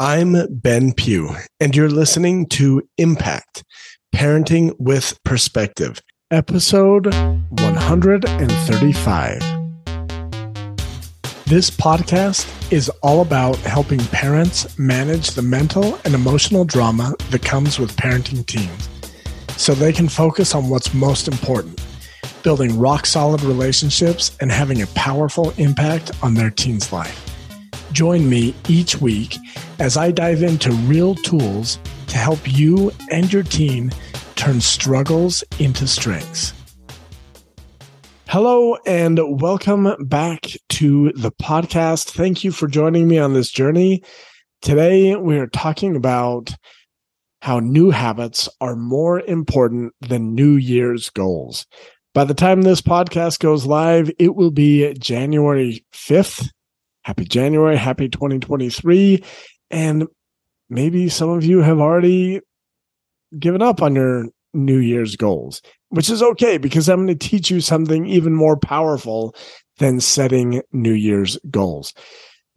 I'm Ben Pugh, and you're listening to Impact Parenting with Perspective, episode 135. This podcast is all about helping parents manage the mental and emotional drama that comes with parenting teens so they can focus on what's most important building rock solid relationships and having a powerful impact on their teen's life. Join me each week as I dive into real tools to help you and your team turn struggles into strengths. Hello and welcome back to the podcast. Thank you for joining me on this journey. Today, we are talking about how new habits are more important than New Year's goals. By the time this podcast goes live, it will be January 5th, happy January, happy 2023. And maybe some of you have already given up on your New Year's goals, which is okay because I'm going to teach you something even more powerful than setting New Year's goals.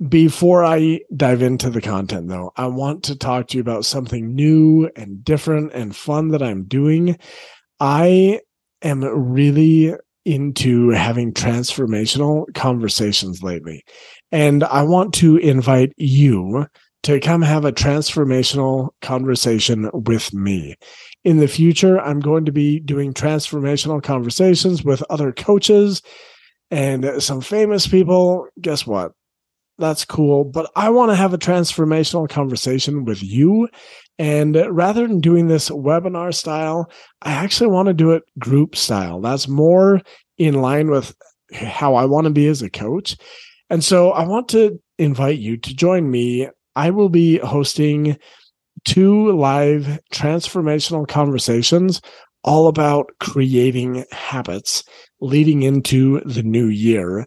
Before I dive into the content, though, I want to talk to you about something new and different and fun that I'm doing. I am really into having transformational conversations lately. And I want to invite you to come have a transformational conversation with me. In the future, I'm going to be doing transformational conversations with other coaches and some famous people. Guess what? That's cool. But I want to have a transformational conversation with you. And rather than doing this webinar style, I actually want to do it group style. That's more in line with how I want to be as a coach. And so I want to invite you to join me. I will be hosting two live transformational conversations all about creating habits leading into the new year.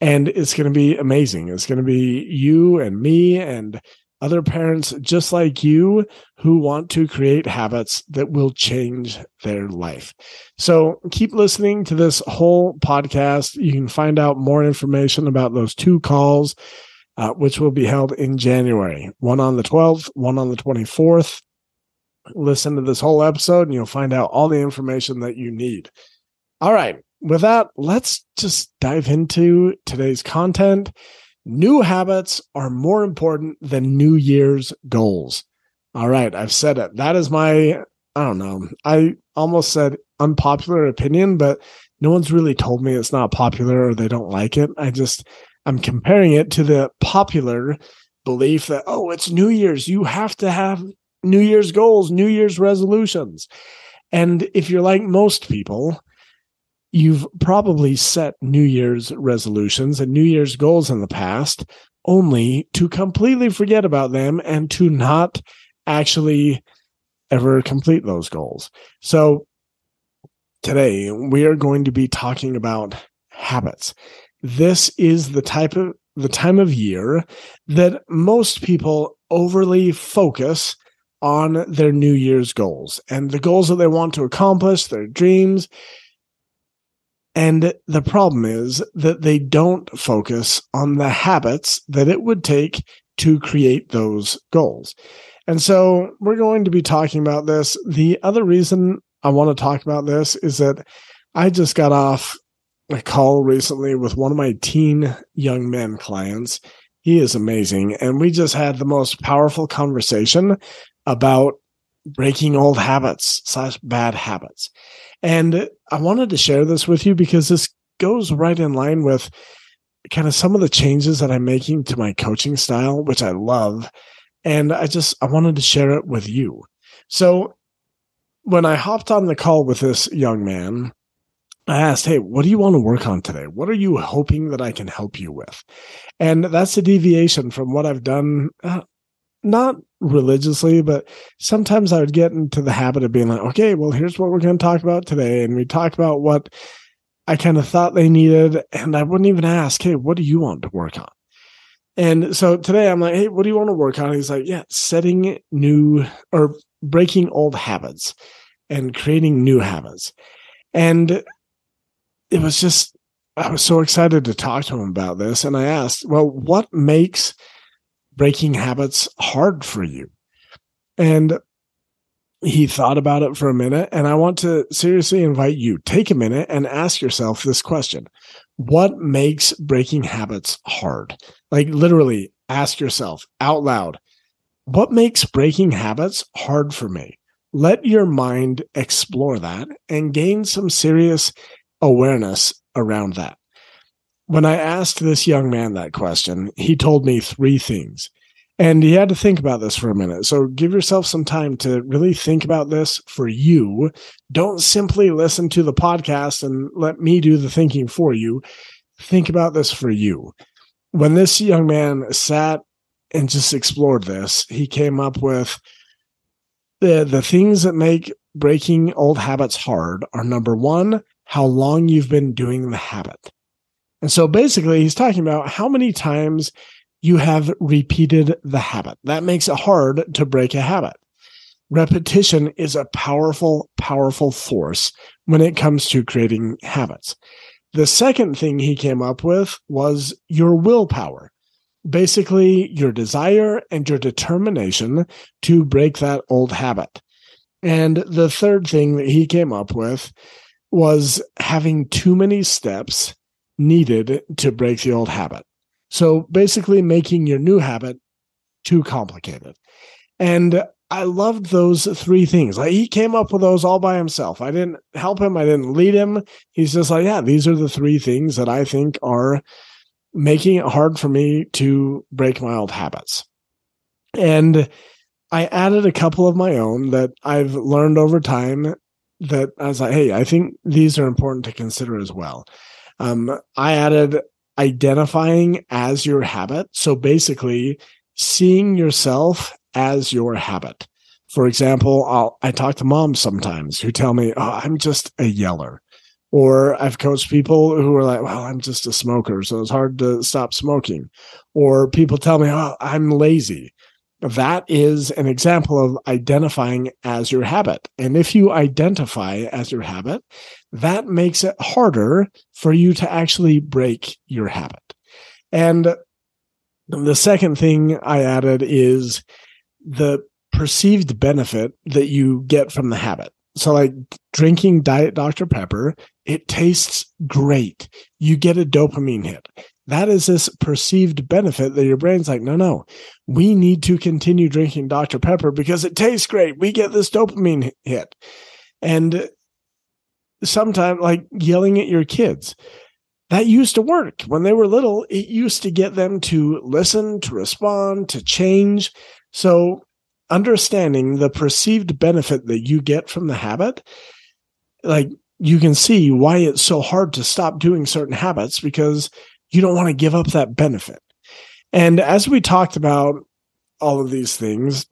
And it's going to be amazing. It's going to be you and me and other parents just like you who want to create habits that will change their life. So keep listening to this whole podcast. You can find out more information about those two calls, uh, which will be held in January one on the 12th, one on the 24th. Listen to this whole episode and you'll find out all the information that you need. All right. With that, let's just dive into today's content. New habits are more important than New Year's goals. All right, I've said it. That is my, I don't know, I almost said unpopular opinion, but no one's really told me it's not popular or they don't like it. I just, I'm comparing it to the popular belief that, oh, it's New Year's. You have to have New Year's goals, New Year's resolutions. And if you're like most people, you've probably set New Year's resolutions and New Year's goals in the past only to completely forget about them and to not actually ever complete those goals. So today we are going to be talking about habits. This is the type of the time of year that most people overly focus on their New Year's goals and the goals that they want to accomplish, their dreams, and the problem is that they don't focus on the habits that it would take to create those goals. And so we're going to be talking about this. The other reason I want to talk about this is that I just got off a call recently with one of my teen young men clients. He is amazing. And we just had the most powerful conversation about breaking old habits slash bad habits. And I wanted to share this with you because this goes right in line with kind of some of the changes that I'm making to my coaching style, which I love. And I just, I wanted to share it with you. So when I hopped on the call with this young man, I asked, Hey, what do you want to work on today? What are you hoping that I can help you with? And that's a deviation from what I've done uh, not religiously, but sometimes I would get into the habit of being like, okay, well, here's what we're going to talk about today. And we talk about what I kind of thought they needed. And I wouldn't even ask, hey, what do you want to work on? And so today I'm like, hey, what do you want to work on? He's like, yeah, setting new or breaking old habits and creating new habits. And it was just, I was so excited to talk to him about this. And I asked, well, what makes breaking habits hard for you? And he thought about it for a minute. And I want to seriously invite you take a minute and ask yourself this question What makes breaking habits hard? Like, literally, ask yourself out loud, What makes breaking habits hard for me? Let your mind explore that and gain some serious awareness around that. When I asked this young man that question, he told me three things. And you had to think about this for a minute. So give yourself some time to really think about this for you. Don't simply listen to the podcast and let me do the thinking for you. Think about this for you. When this young man sat and just explored this, he came up with the the things that make breaking old habits hard are number 1, how long you've been doing the habit. And so basically he's talking about how many times you have repeated the habit. That makes it hard to break a habit. Repetition is a powerful, powerful force when it comes to creating habits. The second thing he came up with was your willpower. Basically, your desire and your determination to break that old habit. And the third thing that he came up with was having too many steps needed to break the old habit. So basically, making your new habit too complicated. And I loved those three things. Like he came up with those all by himself. I didn't help him. I didn't lead him. He's just like, yeah, these are the three things that I think are making it hard for me to break my old habits. And I added a couple of my own that I've learned over time that I was like, hey, I think these are important to consider as well. Um, I added identifying as your habit. So basically, seeing yourself as your habit. For example, I'll, I talk to moms sometimes who tell me, oh, I'm just a yeller. Or I've coached people who are like, well, I'm just a smoker, so it's hard to stop smoking. Or people tell me, oh, I'm lazy. That is an example of identifying as your habit. And if you identify as your habit, that makes it harder for you to actually break your habit. And the second thing I added is the perceived benefit that you get from the habit. So, like drinking Diet Dr. Pepper, it tastes great. You get a dopamine hit. That is this perceived benefit that your brain's like, no, no, we need to continue drinking Dr. Pepper because it tastes great. We get this dopamine hit. And sometimes like yelling at your kids. That used to work when they were little. It used to get them to listen, to respond, to change. So, understanding the perceived benefit that you get from the habit, like you can see why it's so hard to stop doing certain habits because you don't want to give up that benefit. And as we talked about all of these things,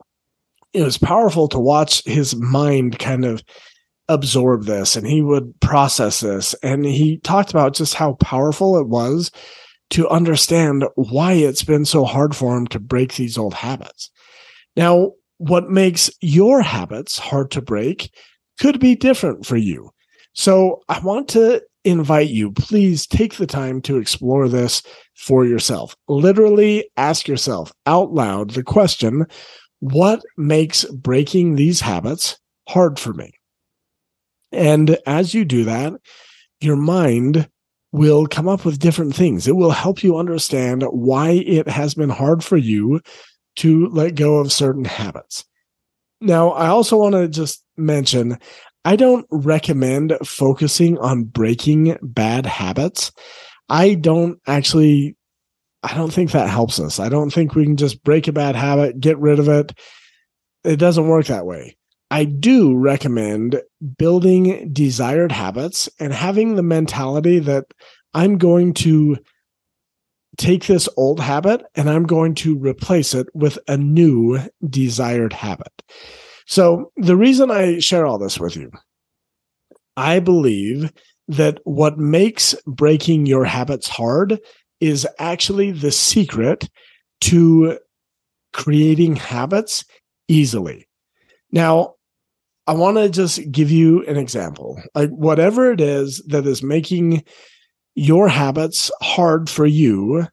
it was powerful to watch his mind kind of absorb this and he would process this. And he talked about just how powerful it was to understand why it's been so hard for him to break these old habits. Now, what makes your habits hard to break could be different for you. So I want to invite you, please take the time to explore this for yourself. Literally ask yourself out loud the question, what makes breaking these habits hard for me? And as you do that, your mind will come up with different things. It will help you understand why it has been hard for you to let go of certain habits. Now, I also want to just mention I don't recommend focusing on breaking bad habits. I don't actually, I don't think that helps us. I don't think we can just break a bad habit, get rid of it. It doesn't work that way. I do recommend building desired habits and having the mentality that I'm going to take this old habit and I'm going to replace it with a new desired habit. So, the reason I share all this with you, I believe that what makes breaking your habits hard is actually the secret to creating habits easily. Now, I want to just give you an example. Like whatever it is that is making your habits hard for you,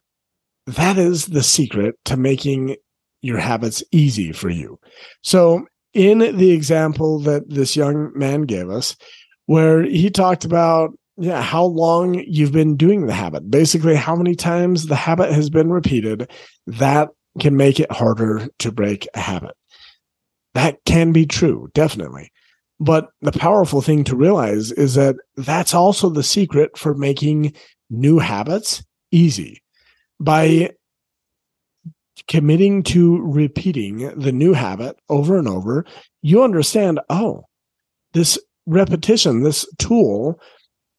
that is the secret to making your habits easy for you. So, in the example that this young man gave us, where he talked about yeah, how long you've been doing the habit, basically how many times the habit has been repeated, that can make it harder to break a habit. That can be true, definitely. But the powerful thing to realize is that that's also the secret for making new habits easy by committing to repeating the new habit over and over, you understand, oh, this repetition, this tool,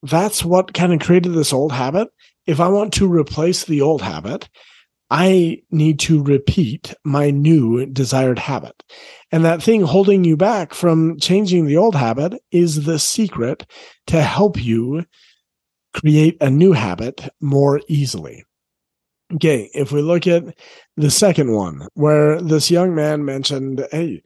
that's what kind of created this old habit. If I want to replace the old habit, I need to repeat my new desired habit. And that thing holding you back from changing the old habit is the secret to help you create a new habit more easily. Okay, if we look at the second one, where this young man mentioned, hey,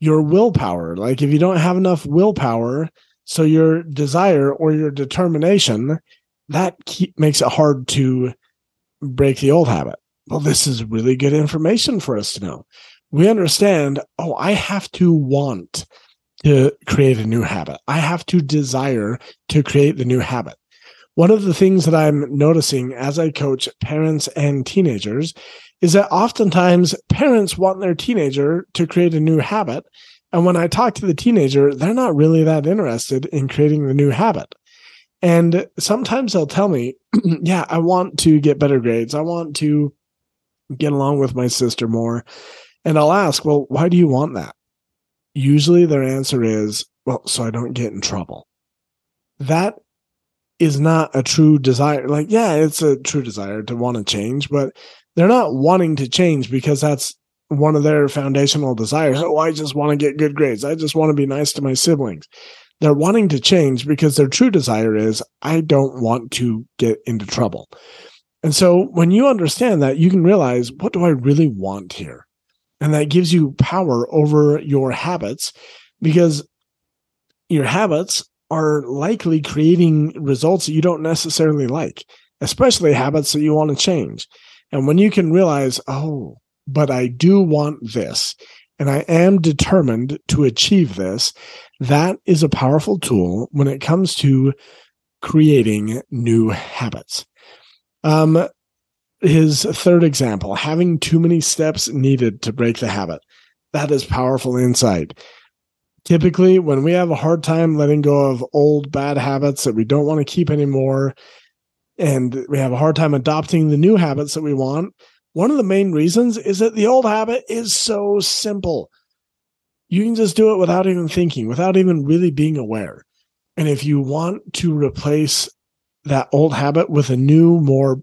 your willpower, like if you don't have enough willpower, so your desire or your determination, that keep, makes it hard to break the old habit. Well, this is really good information for us to know. We understand, oh, I have to want to create a new habit. I have to desire to create the new habit. One of the things that I'm noticing as I coach parents and teenagers is that oftentimes parents want their teenager to create a new habit. And when I talk to the teenager, they're not really that interested in creating the new habit. And sometimes they'll tell me, yeah, I want to get better grades. I want to get along with my sister more. And I'll ask, well, why do you want that? Usually their answer is, well, so I don't get in trouble. That is not a true desire. Like, yeah, it's a true desire to want to change, but they're not wanting to change because that's one of their foundational desires. Oh, I just want to get good grades. I just want to be nice to my siblings. They're wanting to change because their true desire is, I don't want to get into trouble. And so when you understand that, you can realize, what do I really want here? And that gives you power over your habits because your habits are likely creating results that you don't necessarily like, especially habits that you want to change. And when you can realize, oh, but I do want this, and I am determined to achieve this, that is a powerful tool when it comes to creating new habits. Um, his third example, having too many steps needed to break the habit. That is powerful insight typically when we have a hard time letting go of old bad habits that we don't want to keep anymore and we have a hard time adopting the new habits that we want one of the main reasons is that the old habit is so simple. You can just do it without even thinking without even really being aware. And if you want to replace that old habit with a new more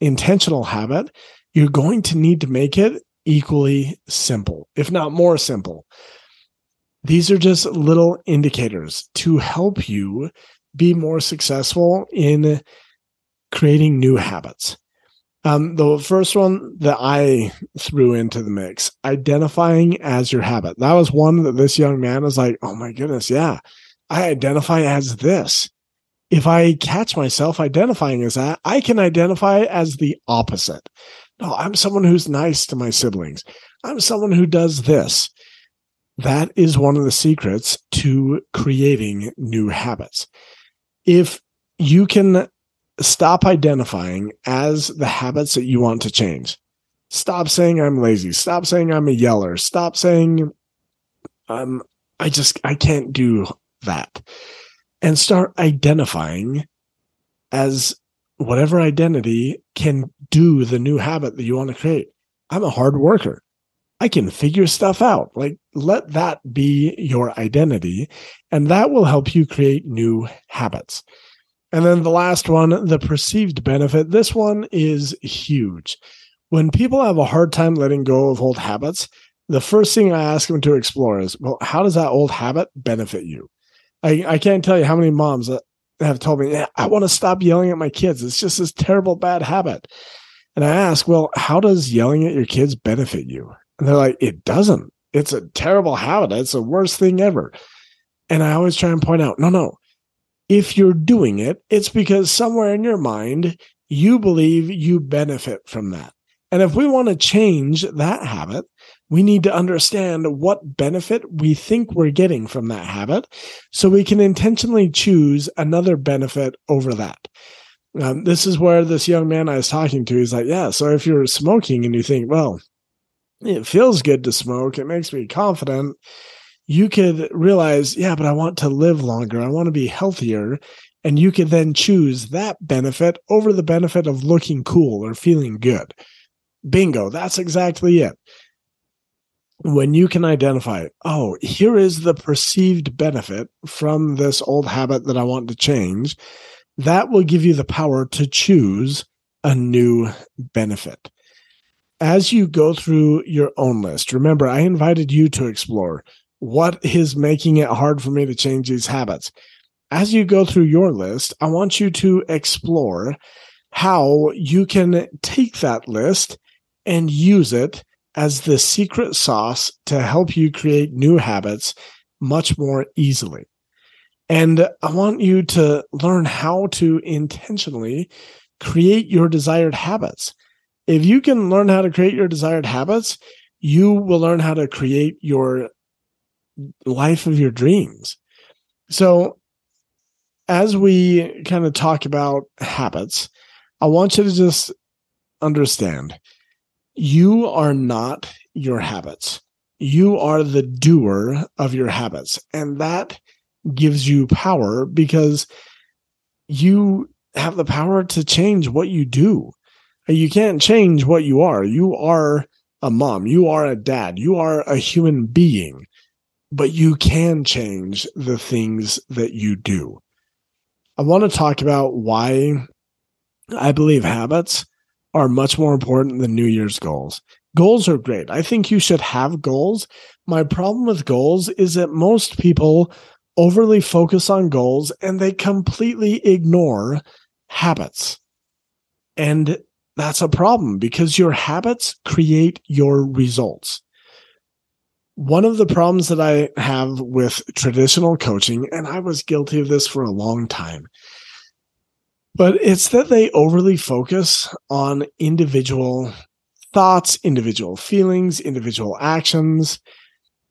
intentional habit you're going to need to make it equally simple if not more simple these are just little indicators to help you be more successful in creating new habits. Um, the first one that I threw into the mix, identifying as your habit. That was one that this young man was like, oh my goodness, yeah, I identify as this. If I catch myself identifying as that, I can identify as the opposite. No, I'm someone who's nice to my siblings. I'm someone who does this. That is one of the secrets to creating new habits. If you can stop identifying as the habits that you want to change, stop saying I'm lazy, stop saying I'm a yeller, stop saying um, I just I can't do that. And start identifying as whatever identity can do the new habit that you want to create. I'm a hard worker. I can figure stuff out. Like let that be your identity and that will help you create new habits. And then the last one, the perceived benefit. This one is huge. When people have a hard time letting go of old habits, the first thing I ask them to explore is, well, how does that old habit benefit you? I, I can't tell you how many moms have told me, yeah, I want to stop yelling at my kids. It's just this terrible bad habit. And I ask, well, how does yelling at your kids benefit you? And they're like, it doesn't. It's a terrible habit. It's the worst thing ever. And I always try and point out, no, no. If you're doing it, it's because somewhere in your mind, you believe you benefit from that. And if we want to change that habit, we need to understand what benefit we think we're getting from that habit so we can intentionally choose another benefit over that. Um, this is where this young man I was talking to, he's like, Yeah, so if you're smoking and you think, well, it feels good to smoke, it makes me confident, you could realize, yeah, but I want to live longer, I want to be healthier. And you could then choose that benefit over the benefit of looking cool or feeling good. Bingo, that's exactly it. When you can identify, oh, here is the perceived benefit from this old habit that I want to change, that will give you the power to choose a new benefit. As you go through your own list, remember, I invited you to explore what is making it hard for me to change these habits. As you go through your list, I want you to explore how you can take that list and use it as the secret sauce to help you create new habits much more easily. And I want you to learn how to intentionally create your desired habits. If you can learn how to create your desired habits, you will learn how to create your life of your dreams. So, as we kind of talk about habits, I want you to just understand you are not your habits. You are the doer of your habits. And that gives you power because you have the power to change what you do. You can't change what you are. You are a mom. You are a dad. You are a human being, but you can change the things that you do. I want to talk about why I believe habits are much more important than New Year's goals. Goals are great. I think you should have goals. My problem with goals is that most people overly focus on goals and they completely ignore habits. And that's a problem because your habits create your results. One of the problems that I have with traditional coaching, and I was guilty of this for a long time, but it's that they overly focus on individual thoughts, individual feelings, individual actions.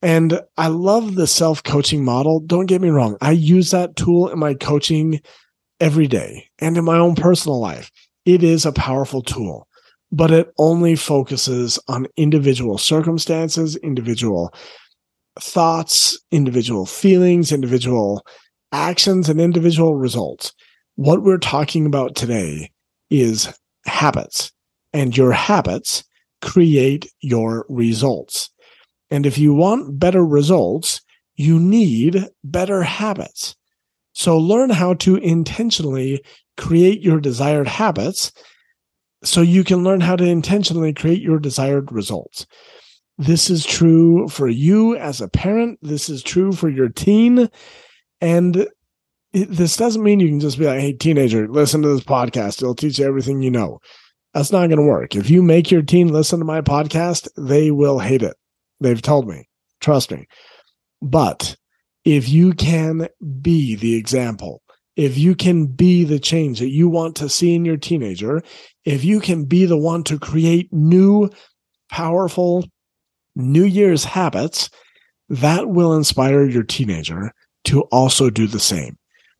And I love the self coaching model. Don't get me wrong. I use that tool in my coaching every day and in my own personal life. It is a powerful tool, but it only focuses on individual circumstances, individual thoughts, individual feelings, individual actions, and individual results. What we're talking about today is habits, and your habits create your results. And if you want better results, you need better habits. So learn how to intentionally create your desired habits so you can learn how to intentionally create your desired results. This is true for you as a parent. This is true for your teen. And it, this doesn't mean you can just be like, hey, teenager, listen to this podcast. It'll teach you everything you know. That's not going to work. If you make your teen listen to my podcast, they will hate it. They've told me. Trust me. But if you can be the example, if you can be the change that you want to see in your teenager, if you can be the one to create new, powerful New Year's habits, that will inspire your teenager to also do the same.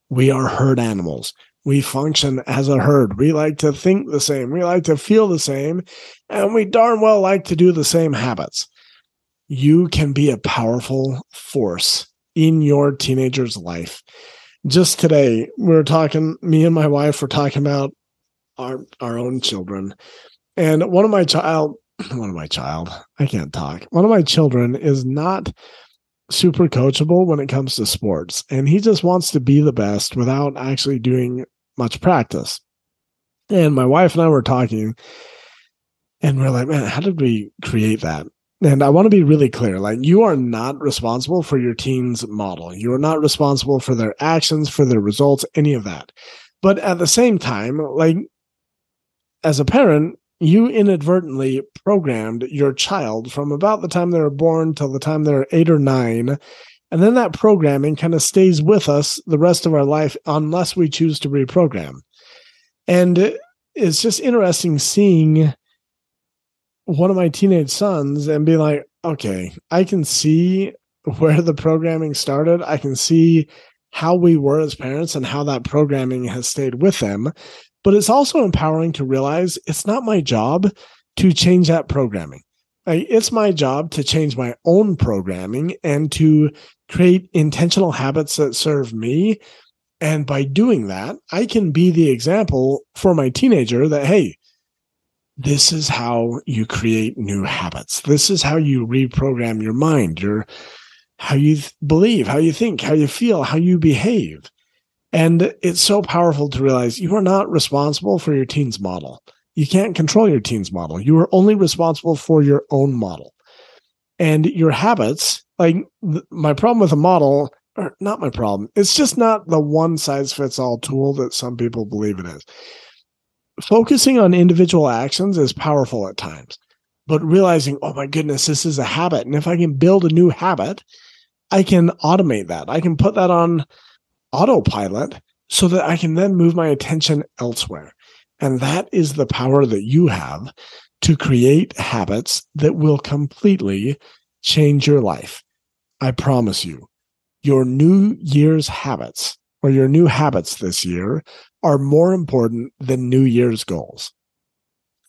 We are herd animals. We function as a herd. We like to think the same. We like to feel the same. And we darn well like to do the same habits. You can be a powerful force in your teenager's life. Just today, we were talking, me and my wife were talking about our, our own children. And one of my child, one of my child, I can't talk. One of my children is not super coachable when it comes to sports and he just wants to be the best without actually doing much practice. And my wife and I were talking and we're like, man, how did we create that? And I want to be really clear like, you are not responsible for your team's model. You are not responsible for their actions, for their results, any of that. But at the same time, like, as a parent, you inadvertently programmed your child from about the time they were born till the time they're eight or nine. And then that programming kind of stays with us the rest of our life unless we choose to reprogram. And it's just interesting seeing one of my teenage sons and be like, okay, I can see where the programming started. I can see how we were as parents and how that programming has stayed with them. But it's also empowering to realize it's not my job to change that programming. It's my job to change my own programming and to create intentional habits that serve me. And by doing that, I can be the example for my teenager that, hey, this is how you create new habits. This is how you reprogram your mind, your how you th- believe, how you think, how you feel, how you behave. And it's so powerful to realize you are not responsible for your teen's model. You can't control your teen's model. You are only responsible for your own model. And your habits, like th- my problem with a model, or not my problem, it's just not the one size fits all tool that some people believe it is. Focusing on individual actions is powerful at times, but realizing, oh my goodness, this is a habit. And if I can build a new habit, I can automate that. I can put that on autopilot so that I can then move my attention elsewhere. And that is the power that you have to create habits that will completely change your life. I promise you, your New Year's habits or your new habits this year are more important than New Year's goals.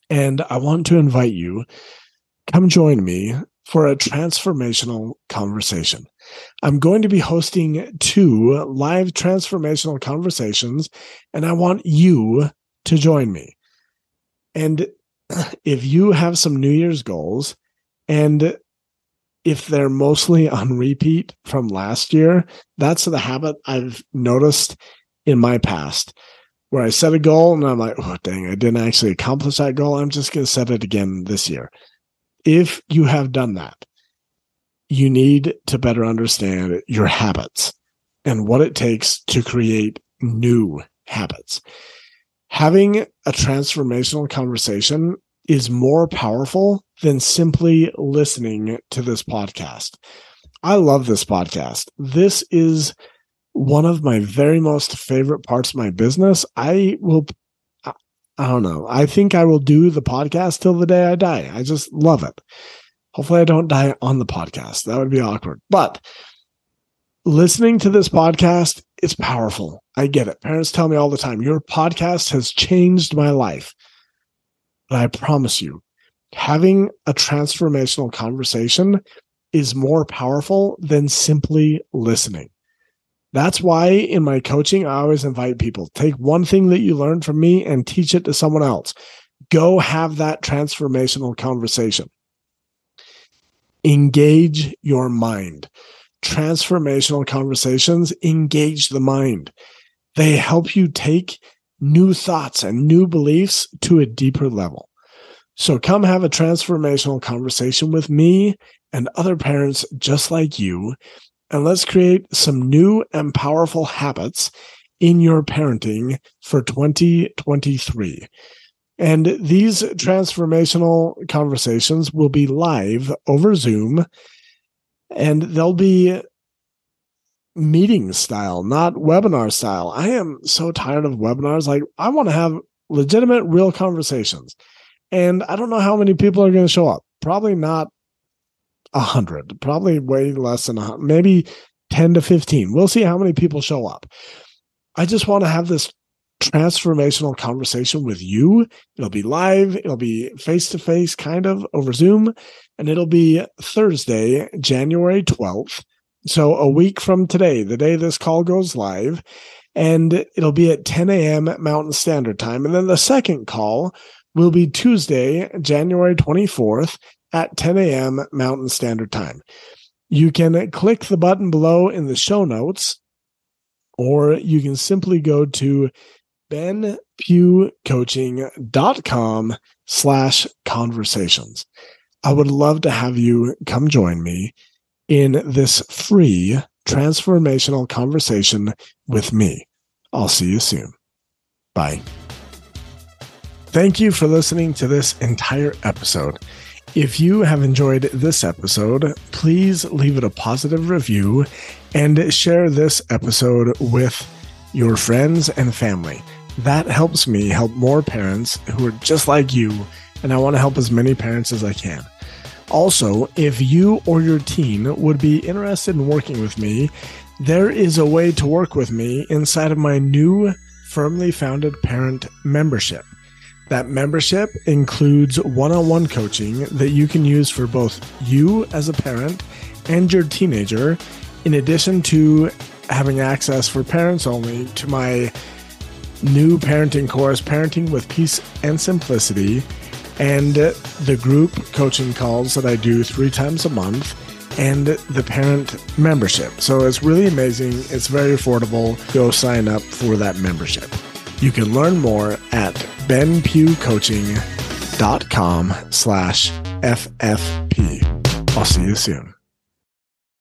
And I want to invite you, come join me for a transformational conversation. I'm going to be hosting two live transformational conversations, and I want you to join me. And if you have some New Year's goals, and if they're mostly on repeat from last year, that's the habit I've noticed in my past where I set a goal and I'm like, oh, dang, I didn't actually accomplish that goal. I'm just going to set it again this year. If you have done that, you need to better understand your habits and what it takes to create new habits. Having a transformational conversation is more powerful than simply listening to this podcast. I love this podcast. This is one of my very most favorite parts of my business. I will, I don't know. I think I will do the podcast till the day I die. I just love it. Hopefully, I don't die on the podcast. That would be awkward. But listening to this podcast, it's powerful. I get it. Parents tell me all the time, your podcast has changed my life. But I promise you, having a transformational conversation is more powerful than simply listening. That's why in my coaching, I always invite people take one thing that you learned from me and teach it to someone else. Go have that transformational conversation engage your mind. Transformational conversations engage the mind. They help you take new thoughts and new beliefs to a deeper level. So come have a transformational conversation with me and other parents just like you. And let's create some new and powerful habits in your parenting for 2023. And these transformational conversations will be live over Zoom and they'll be meeting style, not webinar style. I am so tired of webinars. Like, I want to have legitimate, real conversations. And I don't know how many people are going to show up. Probably not a hundred, probably way less than a hundred, maybe 10 to 15. We'll see how many people show up. I just want to have this transformational conversation with you. It'll be live, it'll be face to face, kind of over Zoom, and it'll be Thursday, January 12th. So a week from today, the day this call goes live, and it'll be at 10 a.m. Mountain Standard Time. And then the second call will be Tuesday, January 24th at 10 a.m. Mountain Standard Time. You can click the button below in the show notes, or you can simply go to benpughcoaching.com slash conversations. I would love to have you come join me in this free transformational conversation with me. I'll see you soon. Bye. Thank you for listening to this entire episode. If you have enjoyed this episode, please leave it a positive review and share this episode with your friends and family. That helps me help more parents who are just like you, and I want to help as many parents as I can. Also, if you or your teen would be interested in working with me, there is a way to work with me inside of my new firmly founded parent membership. That membership includes one on one coaching that you can use for both you as a parent and your teenager, in addition to having access for parents only to my new parenting course, Parenting with Peace and Simplicity, and the group coaching calls that I do three times a month, and the parent membership. So it's really amazing. It's very affordable. Go sign up for that membership. You can learn more at benpughcoaching.com slash FFP. I'll see you soon.